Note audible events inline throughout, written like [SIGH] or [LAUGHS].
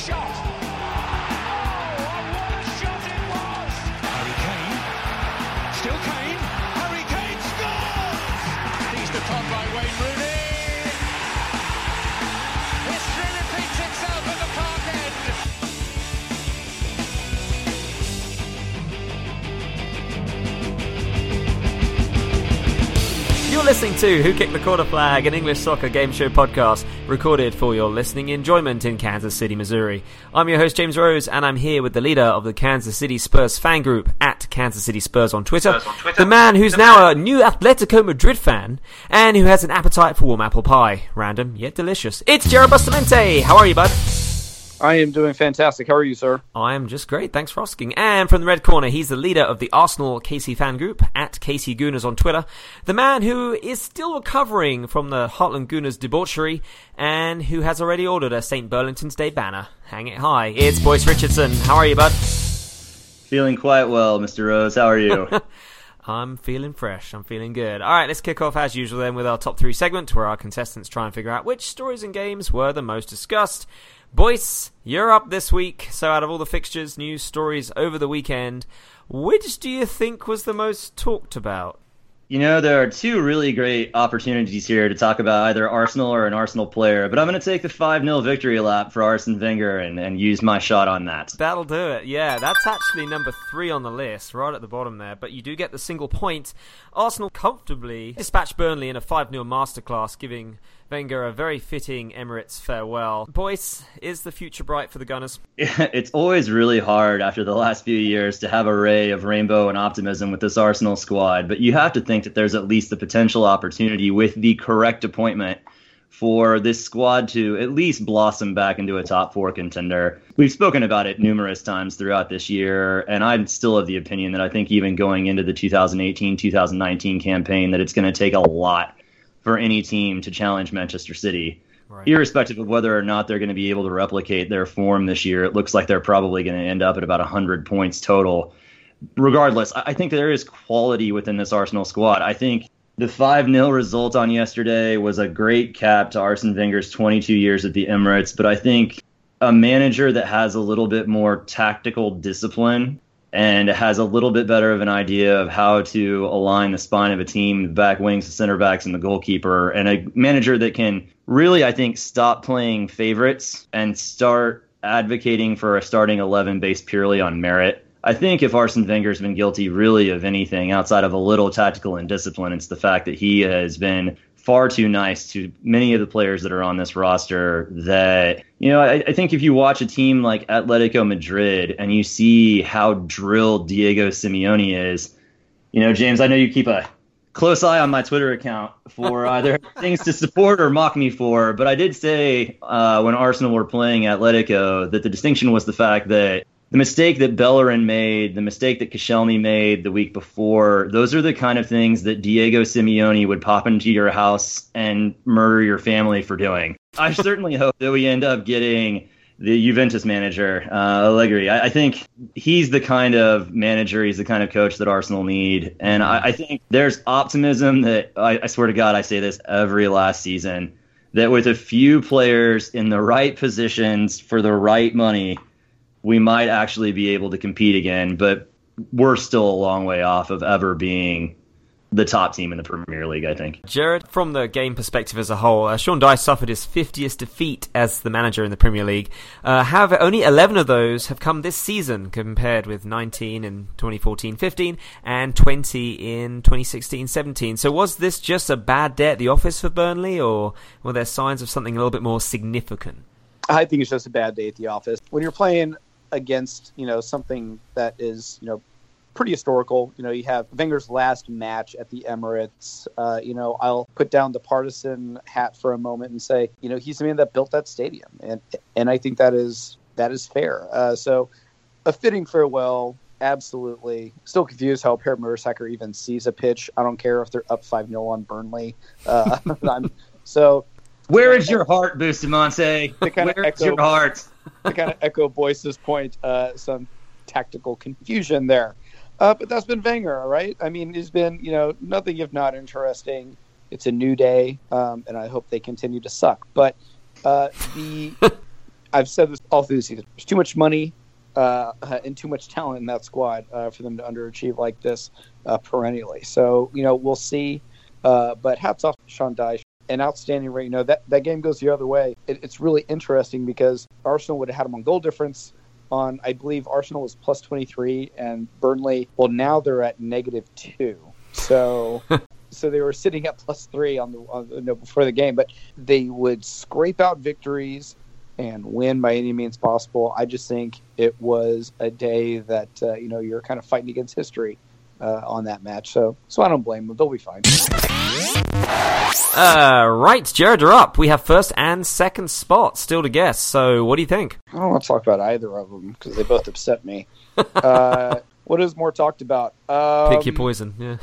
shot! Oh, what a shot it was! Harry Kane. Still Kane. Harry Kane scores! He's the top by Wayne Rooney. History repeats itself at the park end. You're listening to Who Kicked the Corner Flag, an English soccer game show podcast recorded for your listening enjoyment in Kansas City, Missouri. I'm your host, James Rose, and I'm here with the leader of the Kansas City Spurs fan group at Kansas City Spurs on Twitter, Spurs on Twitter. the man who's now a new Atletico Madrid fan and who has an appetite for warm apple pie. Random, yet delicious. It's Jared Bustamante. How are you, bud? I am doing fantastic. How are you, sir? I'm just great, thanks for asking. And from the red corner, he's the leader of the Arsenal KC fan group at KC Gooners on Twitter. The man who is still recovering from the Heartland Gooners debauchery and who has already ordered a St. Burlington's Day banner. Hang it high. It's Boyce Richardson. How are you, bud? Feeling quite well, Mr. Rose. How are you? [LAUGHS] I'm feeling fresh. I'm feeling good. All right, let's kick off as usual then with our top three segment where our contestants try and figure out which stories and games were the most discussed. Boyce, you're up this week. So, out of all the fixtures, news, stories over the weekend, which do you think was the most talked about? you know, there are two really great opportunities here to talk about either Arsenal or an Arsenal player, but I'm going to take the 5 0 victory lap for Arsene Wenger and, and use my shot on that. That'll do it. Yeah, that's actually number three on the list, right at the bottom there. But you do get the single point. Arsenal comfortably dispatched Burnley in a 5 0 masterclass, giving Wenger a very fitting Emirates farewell. Boyce, is the future bright for the Gunners? [LAUGHS] It's always really hard after the last few years to have a ray of rainbow and optimism with this Arsenal squad, but you have to think that there's at least the potential opportunity with the correct appointment for this squad to at least blossom back into a top four contender. We've spoken about it numerous times throughout this year, and I'm still of the opinion that I think even going into the 2018 2019 campaign, that it's going to take a lot for any team to challenge Manchester City. Right. Irrespective of whether or not they're going to be able to replicate their form this year, it looks like they're probably going to end up at about 100 points total. Regardless, I think there is quality within this Arsenal squad. I think the 5 0 result on yesterday was a great cap to Arsene Wenger's 22 years at the Emirates, but I think a manager that has a little bit more tactical discipline and has a little bit better of an idea of how to align the spine of a team, the back wings, the center backs, and the goalkeeper, and a manager that can really, I think, stop playing favorites and start advocating for a starting 11 based purely on merit. I think if Arsene Wenger's been guilty really of anything outside of a little tactical indiscipline, it's the fact that he has been far too nice to many of the players that are on this roster that you know I, I think if you watch a team like atletico madrid and you see how drilled diego simeone is you know james i know you keep a close eye on my twitter account for [LAUGHS] either things to support or mock me for but i did say uh, when arsenal were playing atletico that the distinction was the fact that the mistake that Bellerin made, the mistake that Koscielny made the week before, those are the kind of things that Diego Simeone would pop into your house and murder your family for doing. I [LAUGHS] certainly hope that we end up getting the Juventus manager, uh, Allegri. I, I think he's the kind of manager, he's the kind of coach that Arsenal need. And I, I think there's optimism that, I, I swear to God, I say this every last season, that with a few players in the right positions for the right money, we might actually be able to compete again, but we're still a long way off of ever being the top team in the Premier League, I think. Jared, from the game perspective as a whole, uh, Sean Dyche suffered his 50th defeat as the manager in the Premier League. Uh, however, only 11 of those have come this season, compared with 19 in 2014-15 and 20 in 2016-17. So was this just a bad day at the office for Burnley, or were there signs of something a little bit more significant? I think it's just a bad day at the office. When you're playing against, you know, something that is, you know, pretty historical. You know, you have Wenger's last match at the Emirates. Uh, you know, I'll put down the partisan hat for a moment and say, you know, he's the man that built that stadium, and and I think that is that is fair. Uh, so, a fitting farewell. Absolutely. Still confused how Per Mertesacker even sees a pitch. I don't care if they're up 5 0 on Burnley. Uh, [LAUGHS] I'm, so Where is your heart, Bustamante? Where is echo- your heart? To kind of echo Boyce's point, uh, some tactical confusion there. Uh, but that's been Wenger, all right? I mean, it's been, you know, nothing if not interesting. It's a new day, um, and I hope they continue to suck. But uh, the [LAUGHS] I've said this all through the season. There's too much money uh, and too much talent in that squad uh, for them to underachieve like this uh, perennially. So you know we'll see. Uh, but hats off to Sean Dyche, an outstanding rate. You know that that game goes the other way. It, it's really interesting because Arsenal would have had them on goal difference. On I believe Arsenal was plus twenty three and Burnley. Well, now they're at negative two. So. [LAUGHS] so they were sitting at plus three on the, on the no, before the game, but they would scrape out victories and win by any means possible. I just think it was a day that uh, you know you're kind of fighting against history uh, on that match. So so I don't blame them. They'll be fine. Uh, right, Jared, you're up. We have first and second spot still to guess. So what do you think? I don't want to talk about either of them because they both upset me. [LAUGHS] uh, what is more talked about? Um, Pick your poison. Yeah.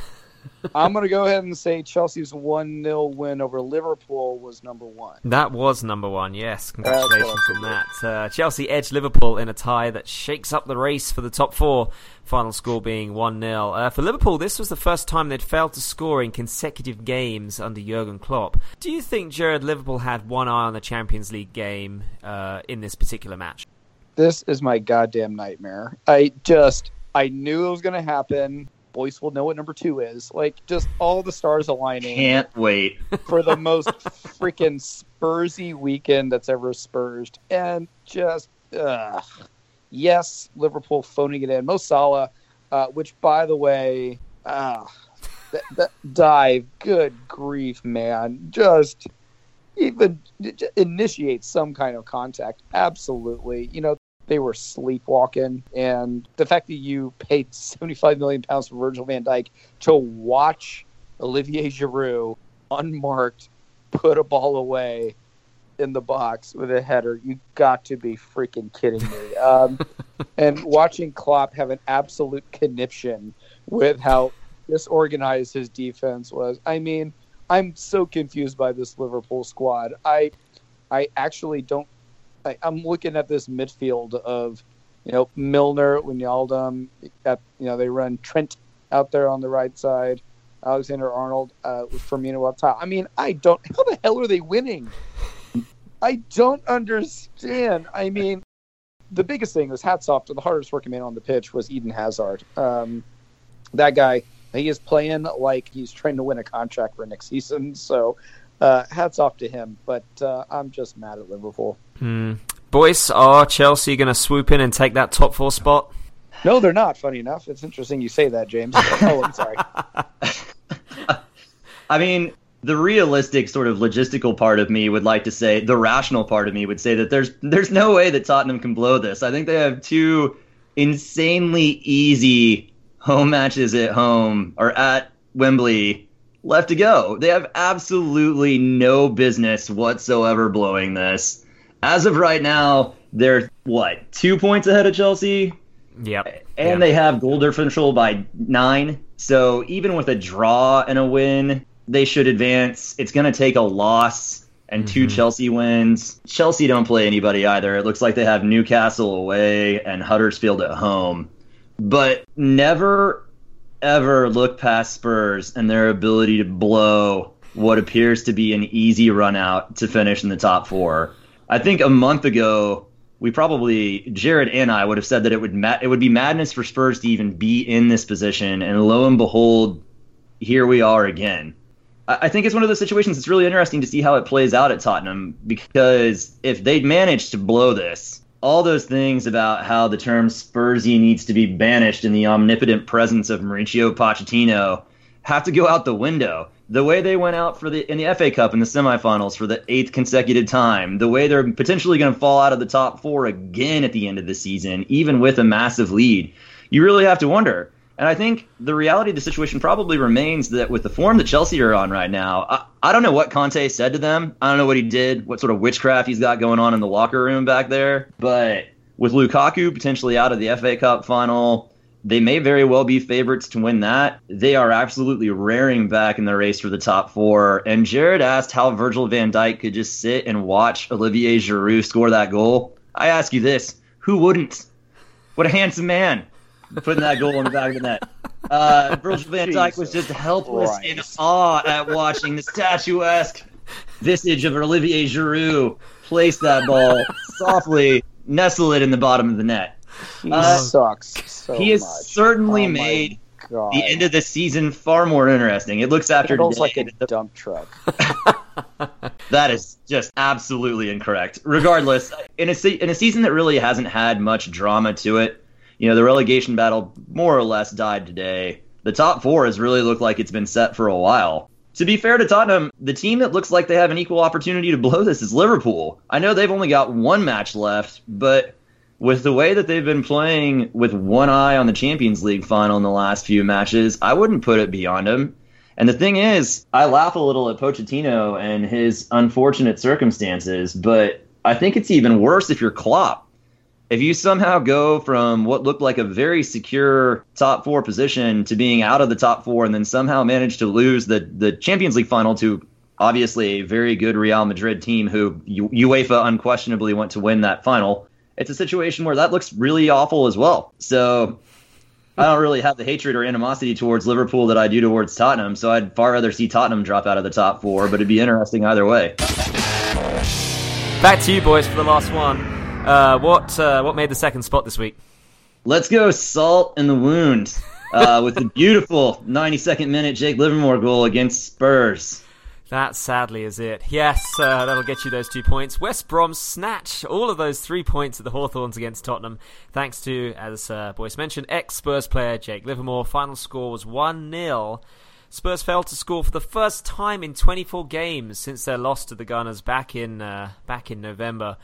I'm going to go ahead and say Chelsea's 1 0 win over Liverpool was number one. That was number one, yes. Congratulations on that. Uh, Chelsea edged Liverpool in a tie that shakes up the race for the top four, final score being 1 0. Uh, for Liverpool, this was the first time they'd failed to score in consecutive games under Jurgen Klopp. Do you think, Jared, Liverpool had one eye on the Champions League game uh, in this particular match? This is my goddamn nightmare. I just, I knew it was going to happen. Boyce will know what number two is. Like, just all the stars aligning. Can't wait. [LAUGHS] for the most freaking Spursy weekend that's ever spursed, and just ugh. yes, Liverpool phoning it in. Mo Salah, uh, which by the way, uh, that, that dive, good grief, man, just even initiate some kind of contact. Absolutely, you know. They were sleepwalking, and the fact that you paid seventy-five million pounds for Virgil Van Dijk to watch Olivier Giroud unmarked put a ball away in the box with a header. You got to be freaking kidding me. [LAUGHS] Um, and watching Klopp have an absolute conniption with how disorganized his defense was. I mean, I'm so confused by this Liverpool squad. I I actually don't I, I'm looking at this midfield of you know Milner, Wijnaldum, at you know they run Trent out there on the right side. Alexander Arnold uh, Firmino up top. I mean, I don't. How the hell are they winning? I don't understand. I mean, the biggest thing was hats off to the hardest working man on the pitch was Eden Hazard. Um, that guy, he is playing like he's trying to win a contract for next season. So, uh, hats off to him. But uh, I'm just mad at Liverpool. Hmm. Boys, are Chelsea going to swoop in and take that top four spot? No, they're not. Funny enough, it's interesting you say that, James. [LAUGHS] oh, I'm sorry. [LAUGHS] I mean, the realistic sort of logistical part of me would like to say, the rational part of me would say that there's there's no way that Tottenham can blow this. I think they have two insanely easy home matches at home or at Wembley left to go. They have absolutely no business whatsoever blowing this. As of right now, they're what two points ahead of Chelsea. Yep. And Yeah. they have goal differential by nine. So even with a draw and a win, they should advance. It's going to take a loss and two mm-hmm. Chelsea wins. Chelsea don't play anybody either. It looks like they have Newcastle away and Huddersfield at home. But never, ever look past Spurs and their ability to blow what appears to be an easy run out to finish in the top four. I think a month ago, we probably Jared and I would have said that it would ma- it would be madness for Spurs to even be in this position, and lo and behold, here we are again. I, I think it's one of those situations. that's really interesting to see how it plays out at Tottenham because if they'd managed to blow this, all those things about how the term Spursy needs to be banished in the omnipotent presence of Mauricio Pochettino have to go out the window. The way they went out for the in the FA Cup in the semifinals for the eighth consecutive time, the way they're potentially going to fall out of the top four again at the end of the season, even with a massive lead, you really have to wonder. And I think the reality of the situation probably remains that with the form that Chelsea are on right now, I, I don't know what Conte said to them. I don't know what he did, what sort of witchcraft he's got going on in the locker room back there. But with Lukaku potentially out of the FA Cup final, they may very well be favorites to win that. They are absolutely raring back in the race for the top four. And Jared asked how Virgil van Dijk could just sit and watch Olivier Giroud score that goal. I ask you this who wouldn't? What a handsome man putting that goal in the back of the net. Uh, Virgil van Dijk was just helpless in awe at watching the statuesque visage of Olivier Giroud place that ball softly, nestle it in the bottom of the net. He Uh, sucks so he has much. certainly Oh made God. the end of the season far more interesting. It looks after today. like a dump truck. [LAUGHS] That is just absolutely incorrect. Regardless, in a se- in a season that really hasn't had much drama to it, you know, the relegation battle more or less died today. The top four has really looked like it's been set for a while. To be fair to Tottenham, the team that looks like they have an equal opportunity to blow this is Liverpool. I know they've only got one match left, but with the way that they've been playing with one eye on the Champions League final in the last few matches, I wouldn't put it beyond them. And the thing is, I laugh a little at Pochettino and his unfortunate circumstances, but I think it's even worse if you're Klopp. If you somehow go from what looked like a very secure top four position to being out of the top four and then somehow manage to lose the, the Champions League final to obviously a very good Real Madrid team who UEFA unquestionably went to win that final, it's a situation where that looks really awful as well. So I don't really have the hatred or animosity towards Liverpool that I do towards Tottenham, so I'd far rather see Tottenham drop out of the top four, but it'd be interesting either way. Back to you, boys, for the last one. Uh, what uh, what made the second spot this week? Let's go salt in the wound uh, with the beautiful 92nd minute Jake Livermore goal against Spurs. That sadly is it. Yes, uh, that'll get you those two points. West Brom snatch all of those three points at the Hawthorns against Tottenham, thanks to, as uh, Boyce mentioned, ex Spurs player Jake Livermore. Final score was 1 0. Spurs failed to score for the first time in 24 games since their loss to the Gunners back in uh, back in November.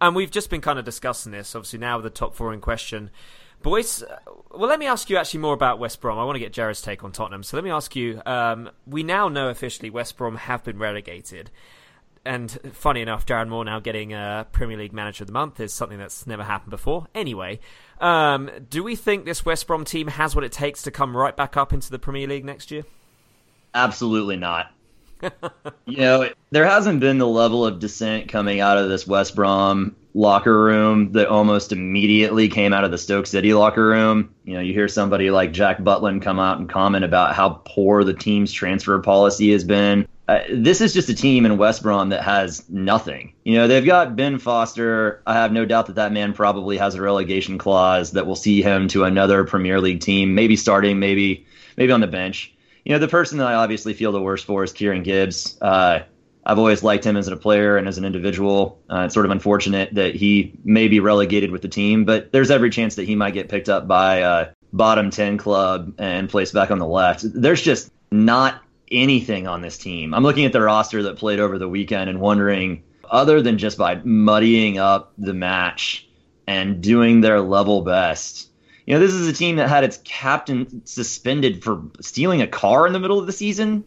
And we've just been kind of discussing this, obviously, now with the top four in question. Boys, uh, well, let me ask you actually more about West Brom. I want to get Jared's take on Tottenham. So let me ask you um, we now know officially West Brom have been relegated. And funny enough, Darren Moore now getting a Premier League Manager of the Month is something that's never happened before. Anyway, um, do we think this West Brom team has what it takes to come right back up into the Premier League next year? Absolutely not. [LAUGHS] you know, there hasn't been the level of dissent coming out of this West Brom locker room that almost immediately came out of the Stoke City locker room. You know, you hear somebody like Jack Butland come out and comment about how poor the team's transfer policy has been. Uh, this is just a team in West Brom that has nothing. You know, they've got Ben Foster. I have no doubt that that man probably has a relegation clause that will see him to another Premier League team, maybe starting, maybe maybe on the bench you know, the person that I obviously feel the worst for is Kieran Gibbs. Uh, I've always liked him as a player and as an individual. Uh, it's sort of unfortunate that he may be relegated with the team, but there's every chance that he might get picked up by a bottom 10 club and placed back on the left. There's just not anything on this team. I'm looking at the roster that played over the weekend and wondering, other than just by muddying up the match and doing their level best, you know, this is a team that had its captain suspended for stealing a car in the middle of the season.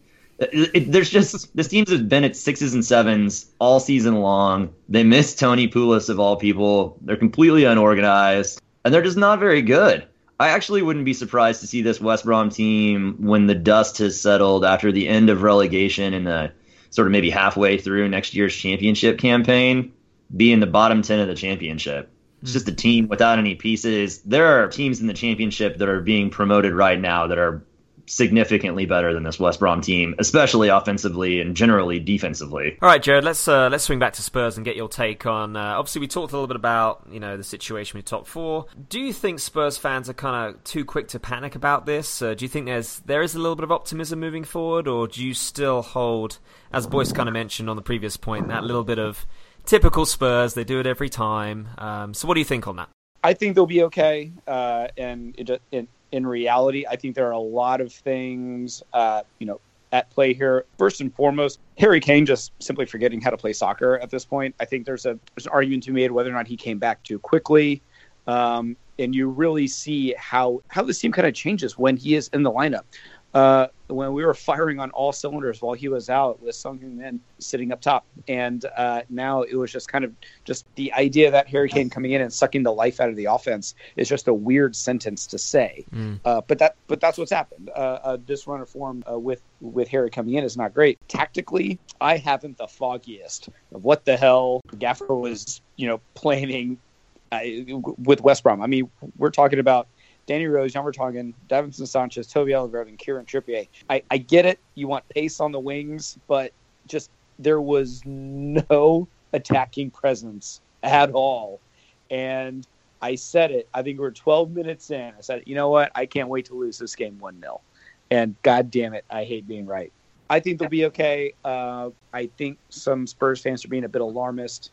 It, there's just this team's been at sixes and sevens all season long. They miss Tony Pulis of all people. They're completely unorganized, and they're just not very good. I actually wouldn't be surprised to see this West Brom team when the dust has settled after the end of relegation and the sort of maybe halfway through next year's championship campaign, be in the bottom ten of the championship. It's just a team without any pieces. There are teams in the championship that are being promoted right now that are significantly better than this West Brom team, especially offensively and generally defensively. All right, Jared, let's uh, let's swing back to Spurs and get your take on. Uh, obviously, we talked a little bit about you know the situation with top four. Do you think Spurs fans are kind of too quick to panic about this? Uh, do you think there's there is a little bit of optimism moving forward, or do you still hold, as Boyce kind of mentioned on the previous point, that little bit of typical Spurs? They do it every time. Um, so, what do you think on that? I think they'll be okay. Uh, and it, in, in reality, I think there are a lot of things, uh, you know, at play here. First and foremost, Harry Kane just simply forgetting how to play soccer at this point. I think there's a there's an argument to be made whether or not he came back too quickly. Um, and you really see how how this team kind of changes when he is in the lineup. Uh, when we were firing on all cylinders while he was out with Sung Min sitting up top, and uh, now it was just kind of just the idea that Harry Kane coming in and sucking the life out of the offense is just a weird sentence to say. Mm. Uh, but that but that's what's happened. Uh, uh, this run of form uh, with with Harry coming in is not great. Tactically, I haven't the foggiest of what the hell Gaffer was you know planning uh, with West Brom. I mean, we're talking about Danny Rose, Jan Vertonghen, Davinson Sanchez, Toby Alderweireld, and Kieran Trippier. I, I get it. You want pace on the wings, but just there was no attacking presence at all. And I said it. I think we are 12 minutes in. I said, you know what? I can't wait to lose this game 1 0. And god damn it, I hate being right. I think they'll be okay. Uh, I think some Spurs fans are being a bit alarmist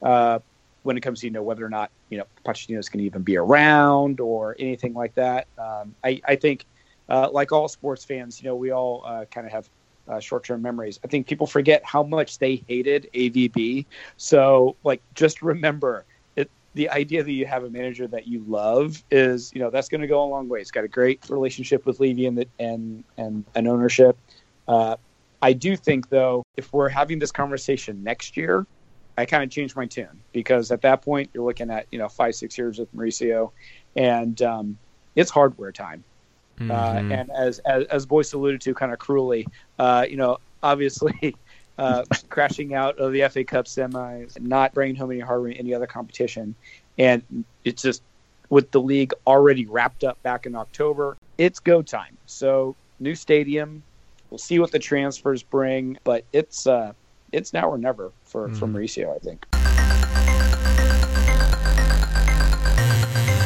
uh, when it comes to you know whether or not you know Pochettino is going to even be around or anything like that. Um, I, I, think, uh, like all sports fans, you know, we all uh, kind of have uh, short-term memories. I think people forget how much they hated AVB. So, like, just remember it. The idea that you have a manager that you love is, you know, that's going to go a long way. It's got a great relationship with Levy and the, and and an ownership. Uh, I do think, though, if we're having this conversation next year, I kind of changed my tune because at that point you're looking at you know five six years with Mauricio, and um, it's hardware time. Uh, mm-hmm. Uh, and as, as as Boyce alluded to, kind of cruelly, uh, you know, obviously. [LAUGHS] Uh, crashing out of the FA Cup semis, not bringing home any hardware in any other competition, and it's just with the league already wrapped up back in October, it's go time. So new stadium, we'll see what the transfers bring, but it's uh, it's now or never for mm. for Mauricio, I think.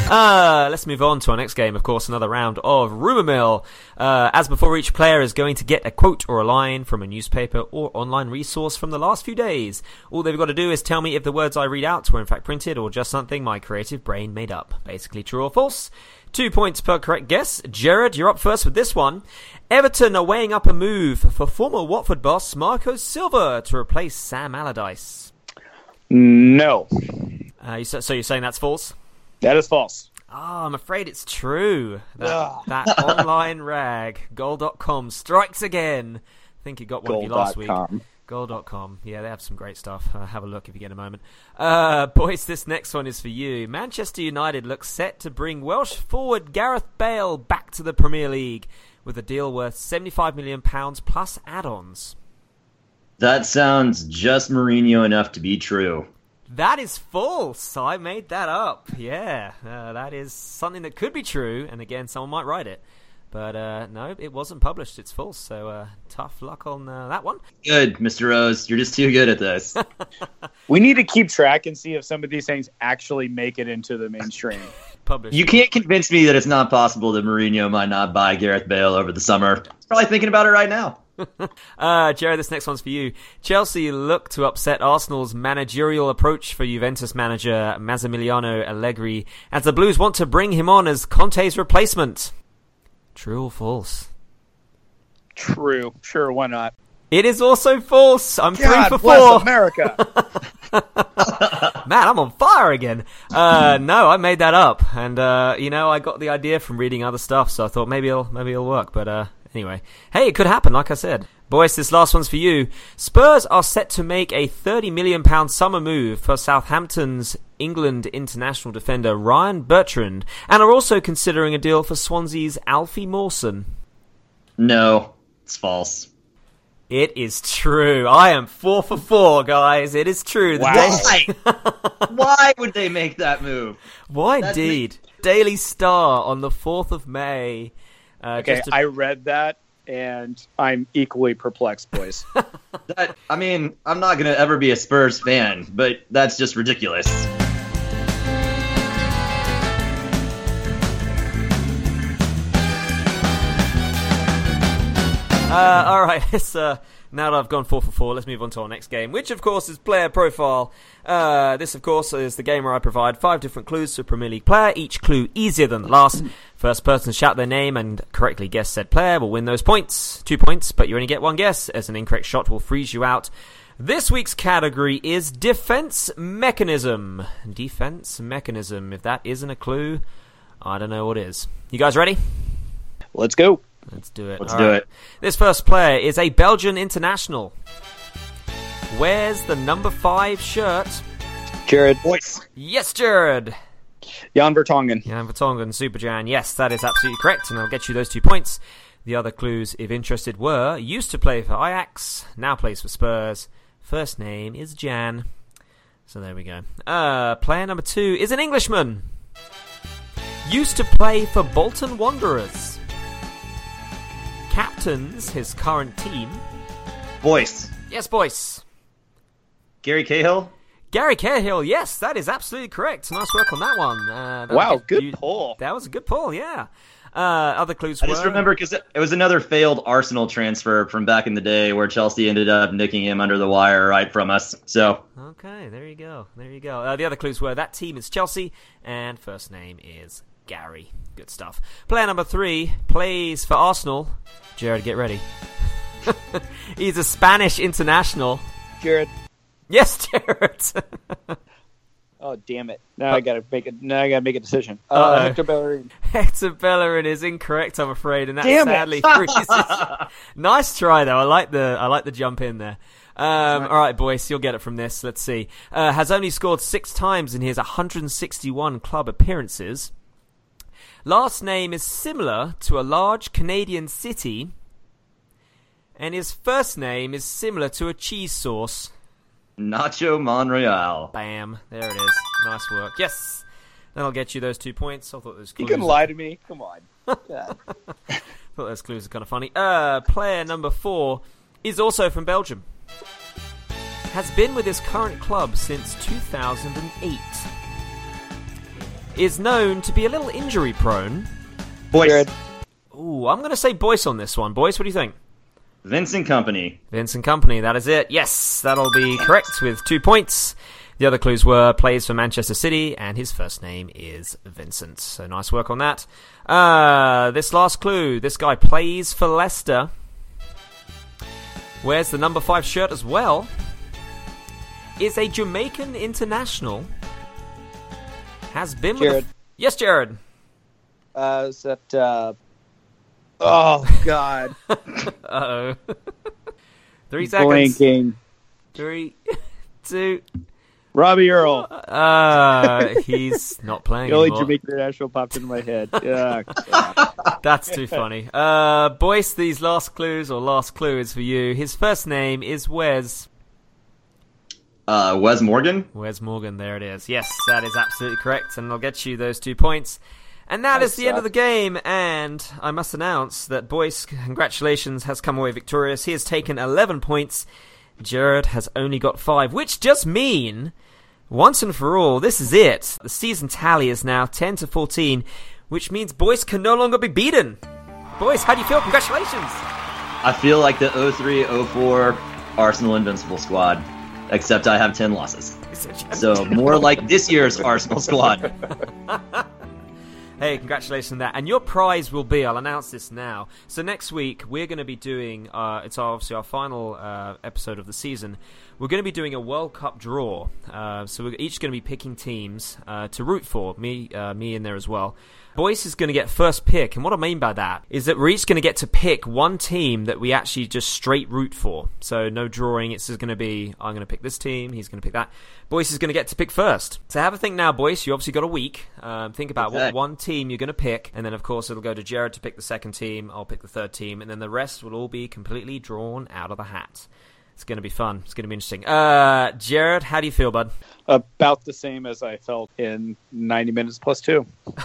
Uh, let's move on to our next game. Of course, another round of Rumor Mill. Uh, as before, each player is going to get a quote or a line from a newspaper or online resource from the last few days. All they've got to do is tell me if the words I read out were in fact printed or just something my creative brain made up. Basically, true or false. Two points per correct guess. Jared, you're up first with this one. Everton are weighing up a move for former Watford boss Marco Silva to replace Sam Allardyce. No. Uh, so you're saying that's false? That is false. Oh, I'm afraid it's true. That, that [LAUGHS] online rag, goal.com, strikes again. I think it got one goal. of you last week. Goal.com. Yeah, they have some great stuff. Uh, have a look if you get a moment. Uh, [LAUGHS] Boyce, this next one is for you. Manchester United looks set to bring Welsh forward Gareth Bale back to the Premier League with a deal worth £75 million plus add ons. That sounds just Mourinho enough to be true. That is false. I made that up. Yeah, uh, that is something that could be true, and again, someone might write it. But uh, no, it wasn't published. It's false. So uh, tough luck on uh, that one. Good, Mr. Rose. You're just too good at this. [LAUGHS] we need to keep track and see if some of these things actually make it into the mainstream. published. You can't convince me that it's not possible that Mourinho might not buy Gareth Bale over the summer. He's probably thinking about it right now. [LAUGHS] uh, Jerry, this next one's for you. Chelsea look to upset Arsenal's managerial approach for Juventus manager Massimiliano Allegri as the Blues want to bring him on as Conte's replacement. True or false? True. Sure, why not? It is also false. I'm God three for four. America. [LAUGHS] Man, I'm on fire again. Uh, [LAUGHS] no, I made that up, and uh, you know, I got the idea from reading other stuff, so I thought maybe it'll maybe it'll work. But uh, anyway, hey, it could happen. Like I said, Boyce, this last one's for you. Spurs are set to make a 30 million pound summer move for Southampton's England international defender Ryan Bertrand, and are also considering a deal for Swansea's Alfie Mawson. No, it's false. It is true. I am four for four, guys. It is true. Wow. Why? Why would they make that move? Why That's indeed? Me- Daily Star on the 4th of May. Uh, okay, to- I read that and I'm equally perplexed, boys. [LAUGHS] that, I mean, I'm not going to ever be a Spurs fan, but that's just ridiculous. Uh, all right, [LAUGHS] let's, uh, now that I've gone 4 for 4, let's move on to our next game, which of course is Player Profile. Uh, this, of course, is the game where I provide five different clues to a Premier League player, each clue easier than the last. First person to shout their name and correctly guess said player will win those points. Two points, but you only get one guess, as an incorrect shot will freeze you out. This week's category is Defense Mechanism. Defense Mechanism. If that isn't a clue, I don't know what is. You guys ready? Let's go. Let's do it. Let's All do right. it. This first player is a Belgian international. Wears the number five shirt. Jared Boyce. Yes, Jared. Jan Vertonghen. Jan Vertonghen, Super Jan. Yes, that is absolutely correct, and I'll get you those two points. The other clues, if interested, were used to play for Ajax, now plays for Spurs. First name is Jan. So there we go. Uh, player number two is an Englishman. Used to play for Bolton Wanderers captains his current team. Boyce. Yes, Boyce. Gary Cahill. Gary Cahill, yes, that is absolutely correct. Nice work on that one. Uh, wow, good pull. That was a good pull, yeah. Uh, other clues were. I just remember because it, it was another failed Arsenal transfer from back in the day where Chelsea ended up nicking him under the wire right from us. So Okay, there you go. There you go. Uh, the other clues were that team is Chelsea, and first name is Gary. Good stuff. Player number three plays for Arsenal. Jared, get ready. [LAUGHS] He's a Spanish international. Jared. Yes, [LAUGHS] Jared. Oh damn it! Now I gotta make it. Now I gotta make a decision. Uh. Hector Bellerin. Hector Bellerin is incorrect, I'm afraid, and that Damn sadly [LAUGHS] freezes. nice try though. I like the I like the jump in there. Um, all right, boys, you'll get it from this. Let's see. Uh, has only scored six times in his 161 club appearances. Last name is similar to a large Canadian city, and his first name is similar to a cheese sauce. Nacho Monreal. Bam! There it is. Nice work. Yes, that'll get you those two points. I thought those. Clues. You can lie to me. Come on. [LAUGHS] God. Thought those clues are kind of funny. Uh, player number four is also from Belgium. Has been with his current club since 2008. Is known to be a little injury prone. Boys, Jared. Ooh, I'm going to say Boyce on this one. Boyce, what do you think? Vincent Kompany. Vincent Kompany, that is it. Yes, that'll be correct with two points. The other clues were plays for Manchester City, and his first name is Vincent. So nice work on that. Uh, this last clue this guy plays for Leicester. Wears the number five shirt as well. Is a Jamaican international. Has been with. Jared. The... Yes, Jared. Uh, is that? Uh... Oh God. [LAUGHS] Uh oh. [LAUGHS] Three seconds. Blanking. Three, [LAUGHS] two. Robbie Earle. Uh, he's not playing The only anymore. Jamaican international popped into my head. Yeah. That's too funny. Uh, Boyce, these last clues or last clue is for you. His first name is Wes. Uh, Wes Morgan. Wes Morgan. There it is. Yes, that is absolutely correct, and I'll get you those two points. And that I is the end of the game. And I must announce that Boyce, congratulations, has come away victorious. He has taken 11 points. Jared has only got five, which just mean once and for all, this is it. The season tally is now 10 to 14, which means Boyce can no longer be beaten. Boyce, how do you feel? Congratulations. I feel like the 03-04 Arsenal Invincible squad, except I have 10 losses. So more like this year's Arsenal squad. [LAUGHS] Hey, congratulations on that. And your prize will be, I'll announce this now. So next week, we're going to be doing, uh, it's obviously our final uh, episode of the season. We're going to be doing a World Cup draw. Uh, so we're each going to be picking teams uh, to root for, me, uh, me in there as well. Boyce is going to get first pick, and what I mean by that is that we're each going to get to pick one team that we actually just straight root for. So no drawing. It's just going to be I'm going to pick this team. He's going to pick that. Boyce is going to get to pick first. So have a think now, Boyce. You obviously got a week. Um, think about what one team you're going to pick, and then of course it'll go to Jared to pick the second team. I'll pick the third team, and then the rest will all be completely drawn out of the hat. It's going to be fun. It's going to be interesting. Uh, Jared, how do you feel, bud? About the same as I felt in 90 minutes plus two. [LAUGHS]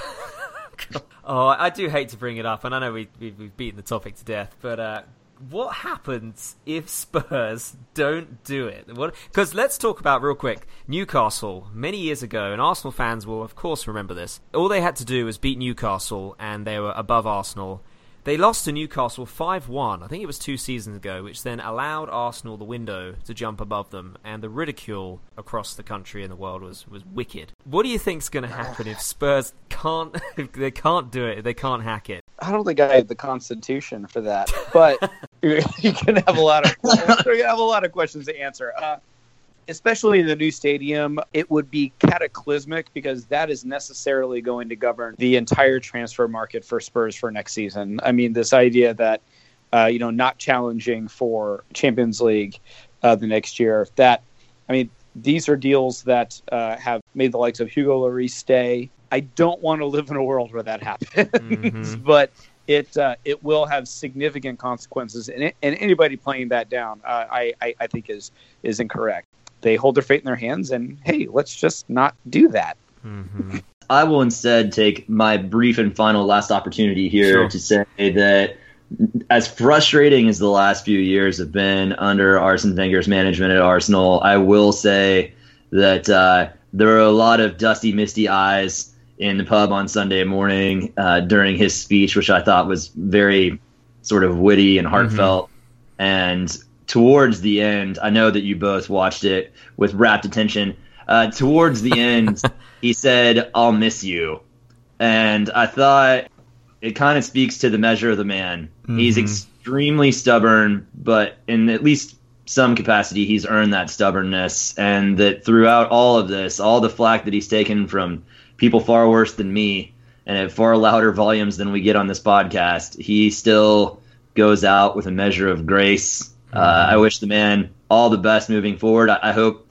Oh, I do hate to bring it up, and I know we, we, we've beaten the topic to death, but uh, what happens if Spurs don't do it? Because let's talk about real quick Newcastle many years ago, and Arsenal fans will of course remember this. All they had to do was beat Newcastle, and they were above Arsenal. They lost to Newcastle 5 1, I think it was two seasons ago, which then allowed Arsenal the window to jump above them, and the ridicule across the country and the world was, was wicked. What do you think's going to happen if Spurs can't, [LAUGHS] if they can't do it, if they can't hack it? I don't think I have the constitution for that, but [LAUGHS] you're gonna have a lot of you're gonna have a lot of questions to answer. Uh, especially in the new stadium, it would be cataclysmic because that is necessarily going to govern the entire transfer market for Spurs for next season. I mean, this idea that uh, you know not challenging for Champions League uh, the next year. That I mean, these are deals that uh, have made the likes of Hugo Lloris stay. I don't want to live in a world where that happens, Mhm. [LAUGHS] but it uh, it will have significant consequences, and, it, and anybody playing that down, uh, I, I I think is is incorrect. They hold their fate in their hands, and hey, let's just not do that. Mm-hmm. [LAUGHS] I will instead take my brief and final last opportunity here Sure. to say that as frustrating as the last few years have been under Arsene Wenger's management at Arsenal, I will say that uh, there were a lot of dusty, misty eyes in the pub on Sunday morning uh, during his speech, which I thought was very sort of witty and heartfelt. Mm-hmm. And towards the end, I know that you both watched it with rapt attention. Uh, towards the end, [LAUGHS] he said, "I'll miss you," and I thought it kind of speaks to the measure of the man. Mm-hmm. He's extremely stubborn, but in at least some capacity, he's earned that stubbornness, and that throughout all of this, all the flack that he's taken from people far worse than me and at far louder volumes than we get on this podcast, he still goes out with a measure of grace. Uh. I wish the man all the best moving forward. I, I, hope.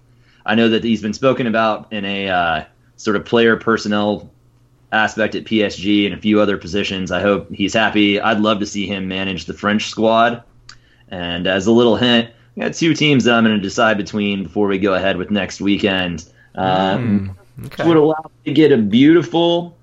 I know that he's been spoken about in a uh, sort of player personnel aspect at PSG and a few other positions. I hope he's happy. I'd love to see him manage the French squad. And as a little hint, we got two teams that I'm going to decide between before we go ahead with next weekend. Um, mm, okay. Would allow me to get a beautiful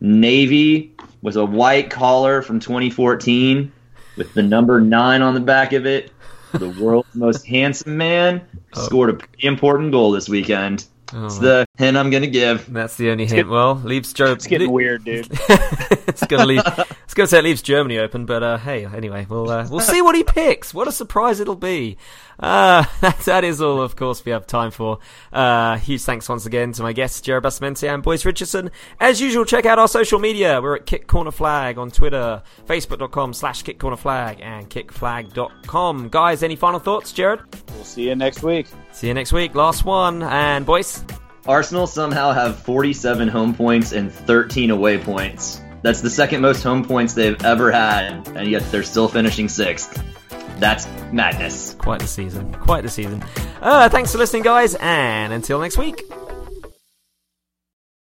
navy with a white collar from 2014 with the number nine on the back of it. The world's most handsome man oh. scored a pretty important goal this weekend. Oh, it's the hint I'm gonna give. That's the only hint. well, leaves Joe. It's getting weird, dude. [LAUGHS] it's gonna leave. It's gonna say it leaves Germany open, but uh, hey, anyway, we'll uh, we'll see what he picks. What a surprise it'll be. Uh, [LAUGHS] that, that is all, of course, we have time for. Uh, huge thanks once again to my guests, Jared Bustamante and Boyce Richardson. As usual, check out our social media. We're at Kick Corner Flag on Twitter, facebook.com slash Kick Corner Flag, and kickflag.com. Guys, any final thoughts, Jared? We'll see you next week. See you next week. Last one. And Boyce? Arsenal somehow have 47 home points and 13 away points. That's the second most home points they've ever had, and yet they're still finishing sixth. That's madness. Quite the season. Quite the season. Uh, thanks for listening, guys, and until next week.